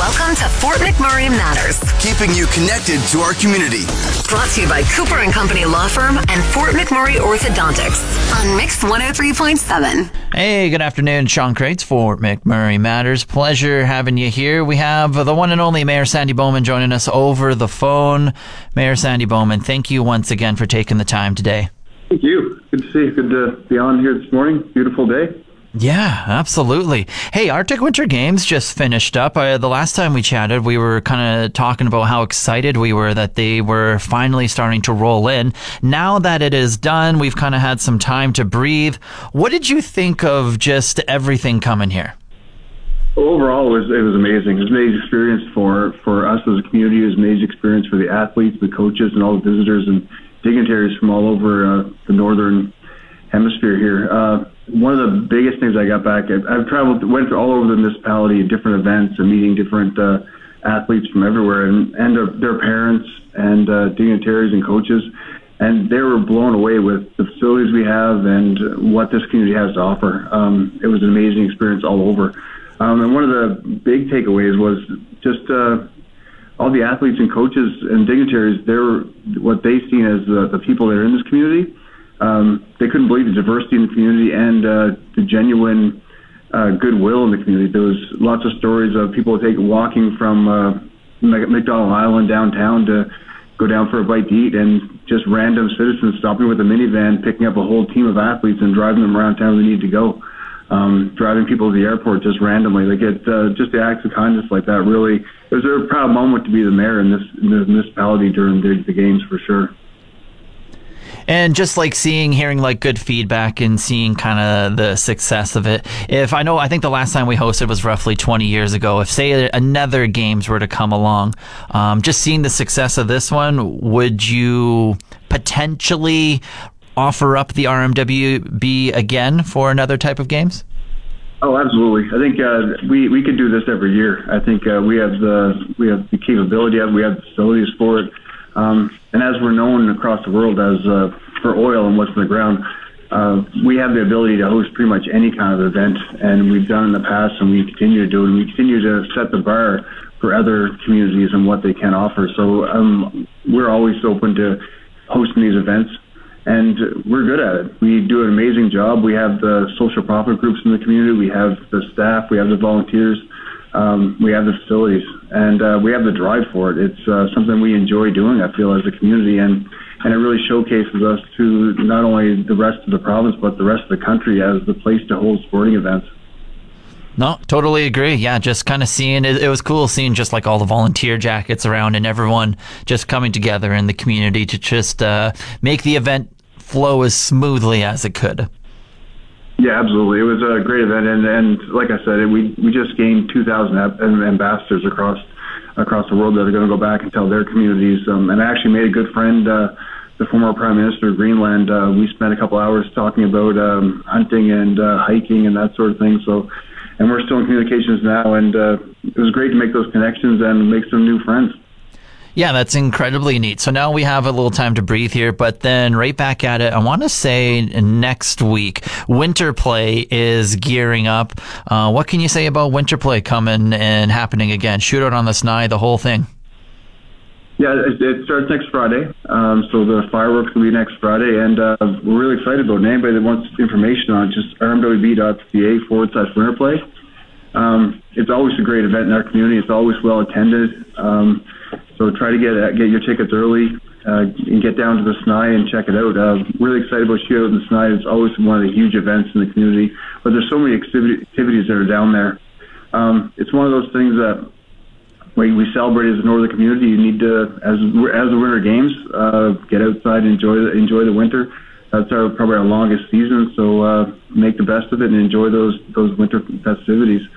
Welcome to Fort McMurray Matters, keeping you connected to our community. brought to you by Cooper and Company Law Firm and Fort McMurray Orthodontics on Mix 103.7. Hey, good afternoon. Sean Crates for Fort McMurray Matters. Pleasure having you here. We have the one and only Mayor Sandy Bowman joining us over the phone. Mayor Sandy Bowman, thank you once again for taking the time today. Thank you. Good to see you. Good to be on here this morning. Beautiful day. Yeah, absolutely. Hey, Arctic Winter Games just finished up. Uh, the last time we chatted, we were kind of talking about how excited we were that they were finally starting to roll in. Now that it is done, we've kind of had some time to breathe. What did you think of just everything coming here? Overall, it was it was amazing. It was an amazing experience for for us as a community. It was an amazing experience for the athletes, the coaches, and all the visitors and dignitaries from all over uh, the northern hemisphere here. Uh, one of the biggest things I got back, I've, I've traveled, went all over the municipality, different events, and meeting different uh, athletes from everywhere, and and their, their parents and uh, dignitaries and coaches, and they were blown away with the facilities we have and what this community has to offer. Um, it was an amazing experience all over. Um, and one of the big takeaways was just uh, all the athletes and coaches and dignitaries. They're what they seen as the, the people that are in this community. Um, they couldn't believe the diversity in the community and uh, the genuine uh, goodwill in the community. There was lots of stories of people taking walking from uh, Mc- McDonald Island downtown to go down for a bite to eat, and just random citizens stopping with a minivan, picking up a whole team of athletes and driving them around town they need to go um, driving people to the airport just randomly. Like it, uh, just the acts of kindness like that. Really, it was a proud moment to be the mayor in this, in this municipality during the, the games for sure. And just like seeing, hearing like good feedback and seeing kind of the success of it. If I know, I think the last time we hosted was roughly 20 years ago. If say another games were to come along, um, just seeing the success of this one, would you potentially offer up the RMWB again for another type of games? Oh, absolutely. I think uh, we we could do this every year. I think uh, we have the we have the capability. We have the facilities for it. Um, and as we're known across the world as uh, for oil and what's in the ground, uh, we have the ability to host pretty much any kind of event, and we've done in the past, and we continue to do, and we continue to set the bar for other communities and what they can offer. So um, we're always open to hosting these events and we're good at it. We do an amazing job. We have the social profit groups in the community. We have the staff. We have the volunteers. Um, we have the facilities, and uh, we have the drive for it. It's uh, something we enjoy doing. I feel as a community, and and it really showcases us to not only the rest of the province, but the rest of the country as the place to hold sporting events. No, totally agree. Yeah, just kind of seeing it, it was cool seeing just like all the volunteer jackets around and everyone just coming together in the community to just uh, make the event flow as smoothly as it could. Yeah, absolutely. It was a great event, and and like I said, we we just gained 2,000 ambassadors across across the world that are going to go back and tell their communities. Um, and I actually made a good friend, uh, the former Prime Minister of Greenland. Uh, we spent a couple hours talking about um, hunting and uh, hiking and that sort of thing. So, and we're still in communications now, and uh, it was great to make those connections and make some new friends. Yeah, that's incredibly neat. So now we have a little time to breathe here, but then right back at it. I want to say next week, Winter Play is gearing up. Uh, what can you say about Winter Play coming and happening again? Shootout on the Snye, the whole thing. Yeah, it, it starts next Friday. Um, so the fireworks will be next Friday, and uh, we're really excited about it. Anybody that wants information on it, just rmwb.ca forward slash winter play. Um, it's always a great event in our community. It's always well attended. Um, so try to get uh, get your tickets early uh, and get down to the Snye and check it out. Uh, really excited about Shootout in the Snye. It's always one of the huge events in the community. But there's so many activities that are down there. Um, it's one of those things that we, we celebrate as a northern community. You need to, as as the winter games, uh, get outside and enjoy the, enjoy the winter. That's our probably our longest season, so uh, make the best of it and enjoy those those winter festivities.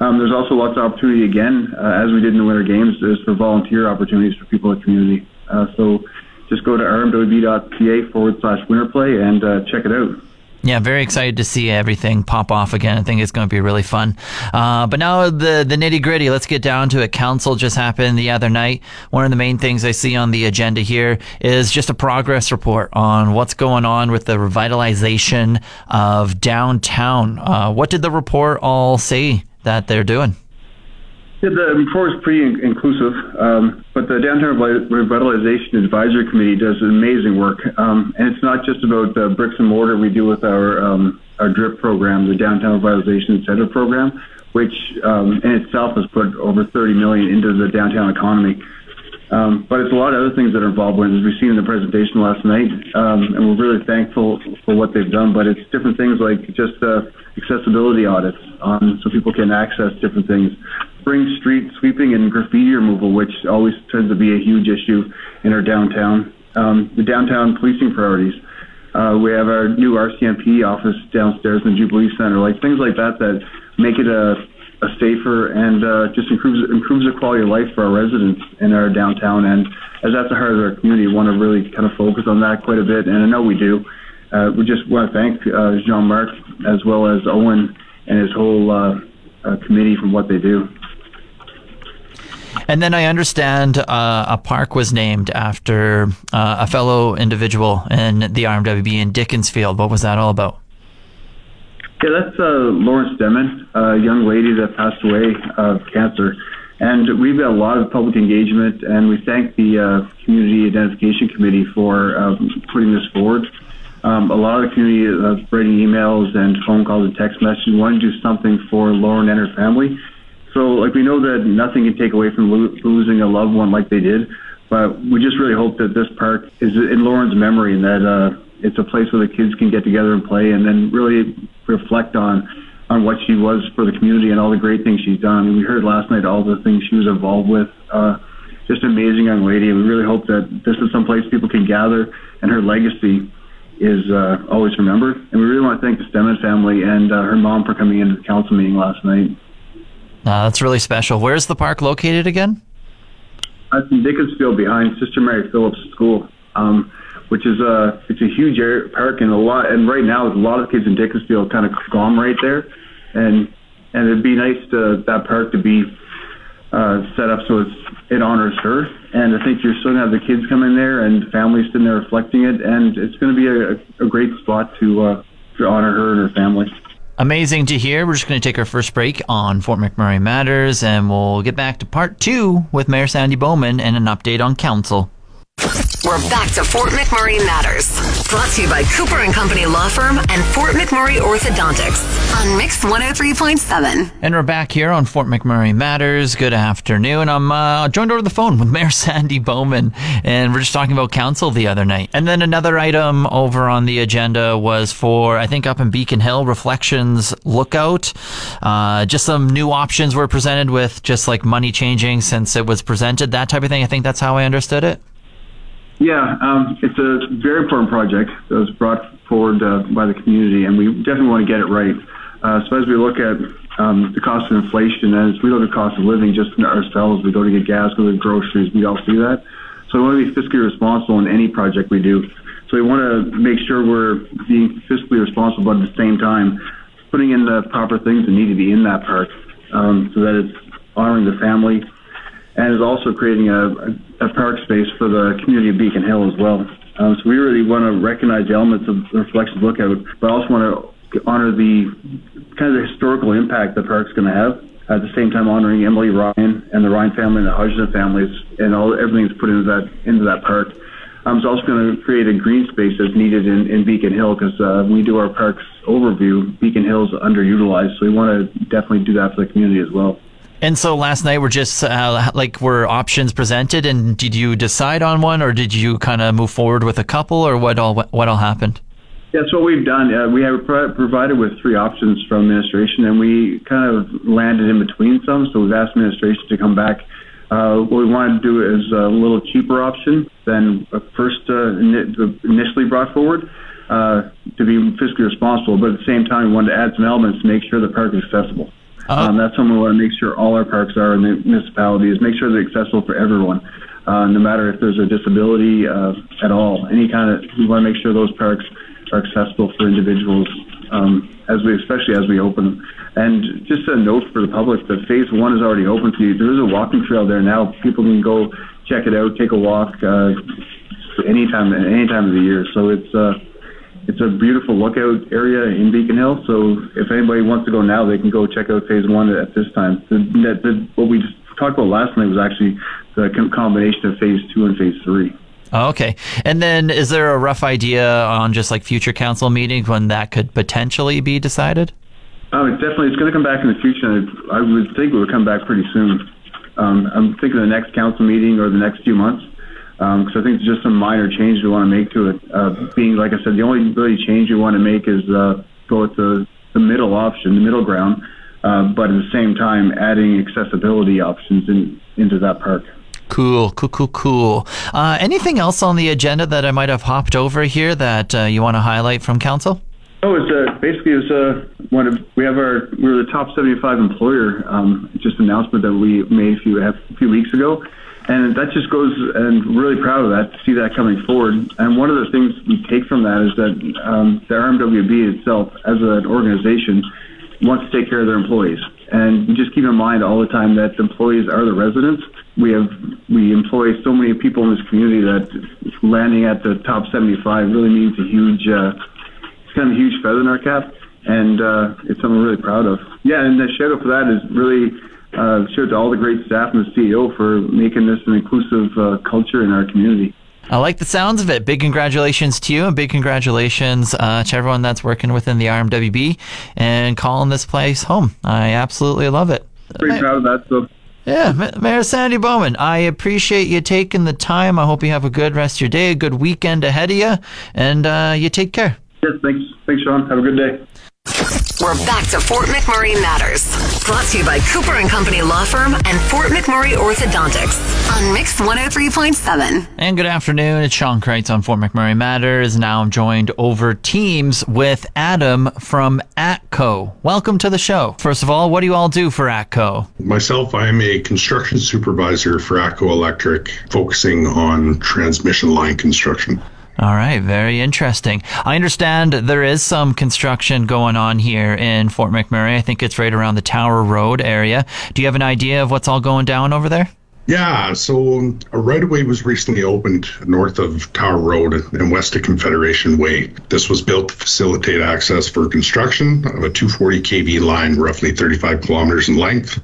Um, there's also lots of opportunity again, uh, as we did in the Winter Games, is for volunteer opportunities for people in the community. Uh, so just go to rmwb.ca forward slash winter play and uh, check it out. Yeah, very excited to see everything pop off again. I think it's going to be really fun. Uh, but now the the nitty gritty. Let's get down to it. Council just happened the other night. One of the main things I see on the agenda here is just a progress report on what's going on with the revitalization of downtown. Uh, what did the report all say that they're doing? Yeah, the report is pretty in- inclusive, um, but the Downtown Revitalization Advisory Committee does amazing work, um, and it's not just about the bricks and mortar we do with our um, our DRIP program, the Downtown Revitalization Incentive Program, which um, in itself has put over 30 million into the downtown economy. Um, but it's a lot of other things that are involved with, as we've seen in the presentation last night, um, and we're really thankful for what they've done. But it's different things like just uh, accessibility audits, um, so people can access different things. Spring street sweeping and graffiti removal, which always tends to be a huge issue in our downtown. Um, the downtown policing priorities. Uh, we have our new RCMP office downstairs in the Jubilee Center, like things like that that make it a, a safer and uh, just improves improves the quality of life for our residents in our downtown. And as that's the heart of our community, we want to really kind of focus on that quite a bit. And I know we do. Uh, we just want to thank uh, Jean Marc as well as Owen and his whole uh, uh, committee from what they do. And then I understand uh, a park was named after uh, a fellow individual in the RMWB in Dickinsfield. What was that all about? Yeah, that's uh, Lauren Stemmen, a young lady that passed away of cancer. And we've got a lot of public engagement, and we thank the uh, Community Identification Committee for um, putting this forward. Um, a lot of the community is writing emails and phone calls and text messages, wanting to do something for Lauren and her family. So, like, we know that nothing can take away from lo- losing a loved one like they did, but we just really hope that this park is in Lauren's memory and that uh, it's a place where the kids can get together and play and then really reflect on on what she was for the community and all the great things she's done. I mean, we heard last night all the things she was involved with. Uh, just an amazing young lady, we really hope that this is some place people can gather and her legacy is uh, always remembered. And we really want to thank the Stemmen family and uh, her mom for coming into the council meeting last night. Uh, that's really special. Where's the park located again? That's in Dickinsfield behind Sister Mary Phillips School, um, which is a it's a huge area, park and a lot. And right now, a lot of kids in Dickinsfield kind of conglomerate there, and and it'd be nice to that park to be uh, set up so it's, it honors her. And I think you're still gonna have the kids come in there and families sitting there reflecting it, and it's to be a, a great spot to uh, to honor her and her family. Amazing to hear. We're just going to take our first break on Fort McMurray Matters, and we'll get back to part two with Mayor Sandy Bowman and an update on council. We're back to Fort McMurray Matters. Brought to you by Cooper and Company Law Firm and Fort McMurray Orthodontics on Mix 103.7. And we're back here on Fort McMurray Matters. Good afternoon. I'm uh, joined over the phone with Mayor Sandy Bowman, and we're just talking about council the other night. And then another item over on the agenda was for, I think, up in Beacon Hill, Reflections Lookout. Uh, just some new options were presented with just like money changing since it was presented, that type of thing. I think that's how I understood it. Yeah, um, it's a very important project that was brought forward uh, by the community, and we definitely want to get it right. Uh, so as we look at um, the cost of inflation, as we look at cost of living just ourselves, we go to get gas, go to groceries, we all see that. So we want to be fiscally responsible in any project we do. So we want to make sure we're being fiscally responsible, but at the same time, putting in the proper things that need to be in that park, um, so that it's honoring the family, and is also creating a, a, park space for the community of Beacon Hill as well. Um, so we really want to recognize the elements of the Reflections Lookout, but also want to honor the kind of the historical impact the park's going to have. At the same time, honoring Emily Ryan and the Ryan family and the Hodgson families, and all everything that's put into that into that park. Um, it's also going to create a green space that's needed in, in Beacon Hill because uh, when we do our parks overview, Beacon Hill's is underutilized, so we want to definitely do that for the community as well. And so last night were just uh, like were options presented, and did you decide on one, or did you kind of move forward with a couple, or what all what all happened? That's what we've done. Uh, we have pro- provided with three options from administration, and we kind of landed in between some. So we've asked administration to come back. Uh, what we wanted to do is a little cheaper option than first uh, initially brought forward uh, to be fiscally responsible, but at the same time, we wanted to add some elements to make sure the park is accessible. Uh-huh. Um, that's something we want to make sure all our parks are in the municipalities, make sure they're accessible for everyone, uh, no matter if there's a disability uh, at all. Any kind of we want to make sure those parks are accessible for individuals um, as we, especially as we open. And just a note for the public that phase one is already open to you. There is a walking trail there now. People can go check it out, take a walk uh, anytime, any time of the year. So it's uh, it's a beautiful lookout area in Beacon Hill. So if anybody wants to go now, they can go check out phase one at this time. The, the, what we just talked about last night was actually the combination of phase two and phase three. Oh, okay. And then is there a rough idea on just like future council meetings when that could potentially be decided? Oh, it definitely it's going to come back in the future. I would think it would come back pretty soon. Um, I'm thinking the next council meeting or the next few months because um, I think there's just some minor changes we want to make to it. Uh, being like I said, the only really change we want to make is uh, go with the the middle option, the middle ground, uh, but at the same time adding accessibility options in, into that park. Cool, cool, cool, cool. Uh, anything else on the agenda that I might have hopped over here that uh, you want to highlight from council? Oh, it's uh, basically it's uh, one of we have our we are the top 75 employer. Um, just announcement that we made a few a few weeks ago, and that just goes and really proud of that to see that coming forward. And one of the things we take from that is that um, the RMWB itself, as an organization, wants to take care of their employees. And just keep in mind all the time that the employees are the residents. We have we employ so many people in this community that landing at the top 75 really means a huge, uh, it's kind of a huge feather in our cap, and uh, it's something we're really proud of. Yeah, and the shadow for that is really uh, out to all the great staff and the CEO for making this an inclusive uh, culture in our community. I like the sounds of it. Big congratulations to you, and big congratulations uh, to everyone that's working within the RMWB and calling this place home. I absolutely love it. Pretty proud of that. So. Yeah, Mayor Sandy Bowman, I appreciate you taking the time. I hope you have a good rest of your day, a good weekend ahead of you, and uh, you take care. Yes, thanks. Thanks, Sean. Have a good day. We're back to Fort McMurray Matters. Brought to you by Cooper and Company Law Firm and Fort McMurray Orthodontics on Mix 103.7. And good afternoon. It's Sean Kreitz on Fort McMurray Matters. Now I'm joined over Teams with Adam from ATCO. Welcome to the show. First of all, what do you all do for ATCO? Myself, I am a construction supervisor for ATCO Electric, focusing on transmission line construction. All right, very interesting. I understand there is some construction going on here in Fort McMurray. I think it's right around the Tower Road area. Do you have an idea of what's all going down over there? Yeah, so a right of way was recently opened north of Tower Road and west of Confederation Way. This was built to facilitate access for construction of a 240 kV line, roughly 35 kilometers in length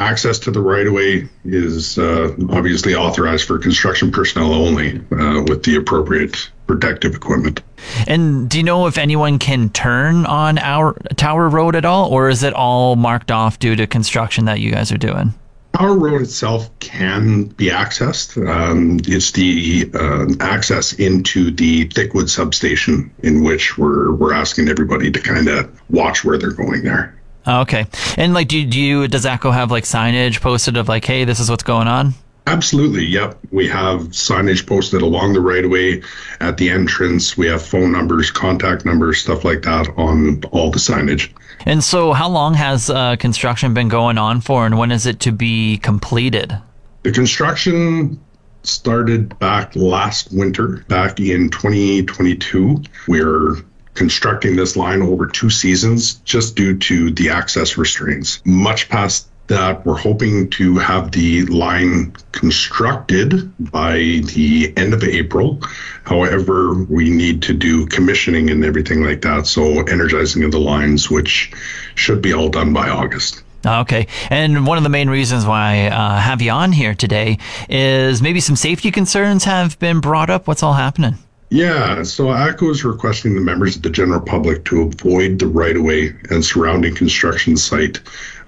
access to the right of way is uh, obviously authorized for construction personnel only uh, with the appropriate protective equipment. And do you know if anyone can turn on our Tower Road at all, or is it all marked off due to construction that you guys are doing? Tower Road itself can be accessed. Um, it's the uh, access into the Thickwood substation in which we're we're asking everybody to kind of watch where they're going there. Oh, okay. And like, do, do you does ATCO have like signage posted of like, hey, this is what's going on? Absolutely. Yep. We have signage posted along the right of way at the entrance. We have phone numbers, contact numbers, stuff like that on all the signage. And so, how long has uh, construction been going on for, and when is it to be completed? The construction started back last winter, back in 2022. We're constructing this line over two seasons just due to the access restraints. Much past that, we're hoping to have the line constructed by the end of April. However, we need to do commissioning and everything like that. So, energizing of the lines, which should be all done by August. Okay. And one of the main reasons why I uh, have you on here today is maybe some safety concerns have been brought up. What's all happening? Yeah, so ATCO is requesting the members of the general public to avoid the right of way and surrounding construction site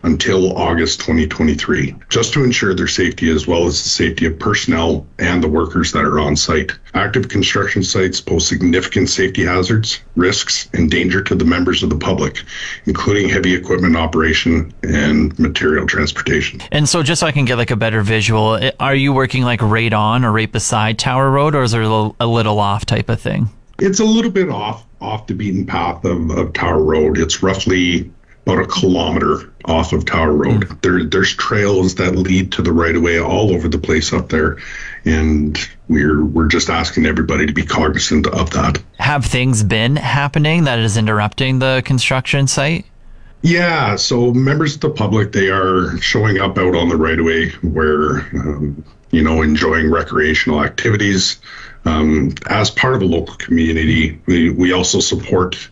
until August 2023, just to ensure their safety as well as the safety of personnel and the workers that are on site. Active construction sites pose significant safety hazards, risks, and danger to the members of the public, including heavy equipment operation and material transportation. And so, just so I can get like a better visual, are you working like right on or right beside Tower Road, or is there a little off type of thing? It's a little bit off off the beaten path of, of Tower Road. It's roughly about a kilometer off of Tower Road. Mm. There, there's trails that lead to the right of way all over the place up there, and we're we're just asking everybody to be cognizant of that. Have things been happening that is interrupting the construction site? Yeah, so members of the public they are showing up out on the right of way where um, you know enjoying recreational activities. Um, as part of a local community, we, we also support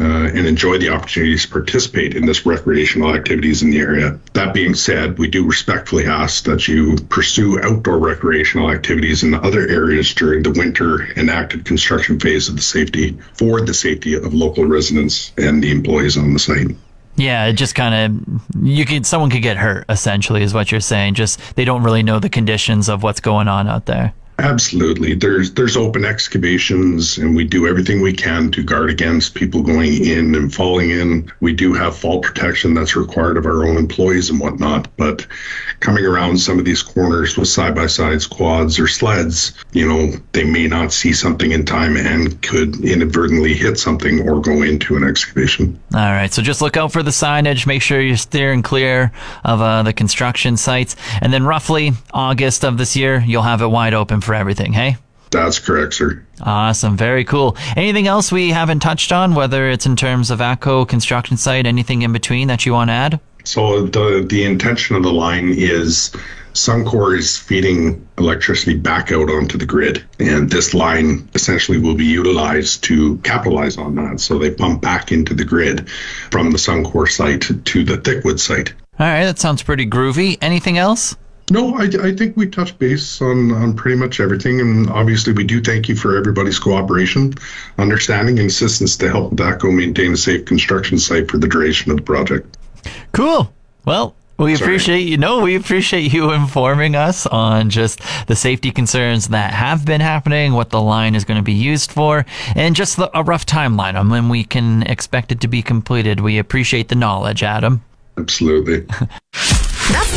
uh, and enjoy the opportunities to participate in this recreational activities in the area. That being said, we do respectfully ask that you pursue outdoor recreational activities in other areas during the winter and active construction phase of the safety for the safety of local residents and the employees on the site. Yeah, it just kind of you could someone could get hurt essentially is what you're saying. Just they don't really know the conditions of what's going on out there. Absolutely. There's there's open excavations and we do everything we can to guard against people going in and falling in. We do have fall protection that's required of our own employees and whatnot, but coming around some of these corners with side by sides, quads or sleds, you know, they may not see something in time and could inadvertently hit something or go into an excavation. All right, so just look out for the signage. Make sure you're steering clear of uh, the construction sites, and then roughly August of this year, you'll have it wide open for everything. Hey. That's correct, sir. Awesome. Very cool. Anything else we haven't touched on, whether it's in terms of ATCO construction site, anything in between that you want to add? So the the intention of the line is Suncor is feeding electricity back out onto the grid, and this line essentially will be utilized to capitalize on that. So they pump back into the grid from the Suncor site to the Thickwood site. All right, that sounds pretty groovy. Anything else? No, I, I think we touched base on, on pretty much everything. And obviously, we do thank you for everybody's cooperation, understanding, and assistance to help ATCO maintain a safe construction site for the duration of the project. Cool. Well, we Sorry. appreciate you. No, we appreciate you informing us on just the safety concerns that have been happening, what the line is going to be used for, and just the, a rough timeline on when we can expect it to be completed. We appreciate the knowledge, Adam. Absolutely.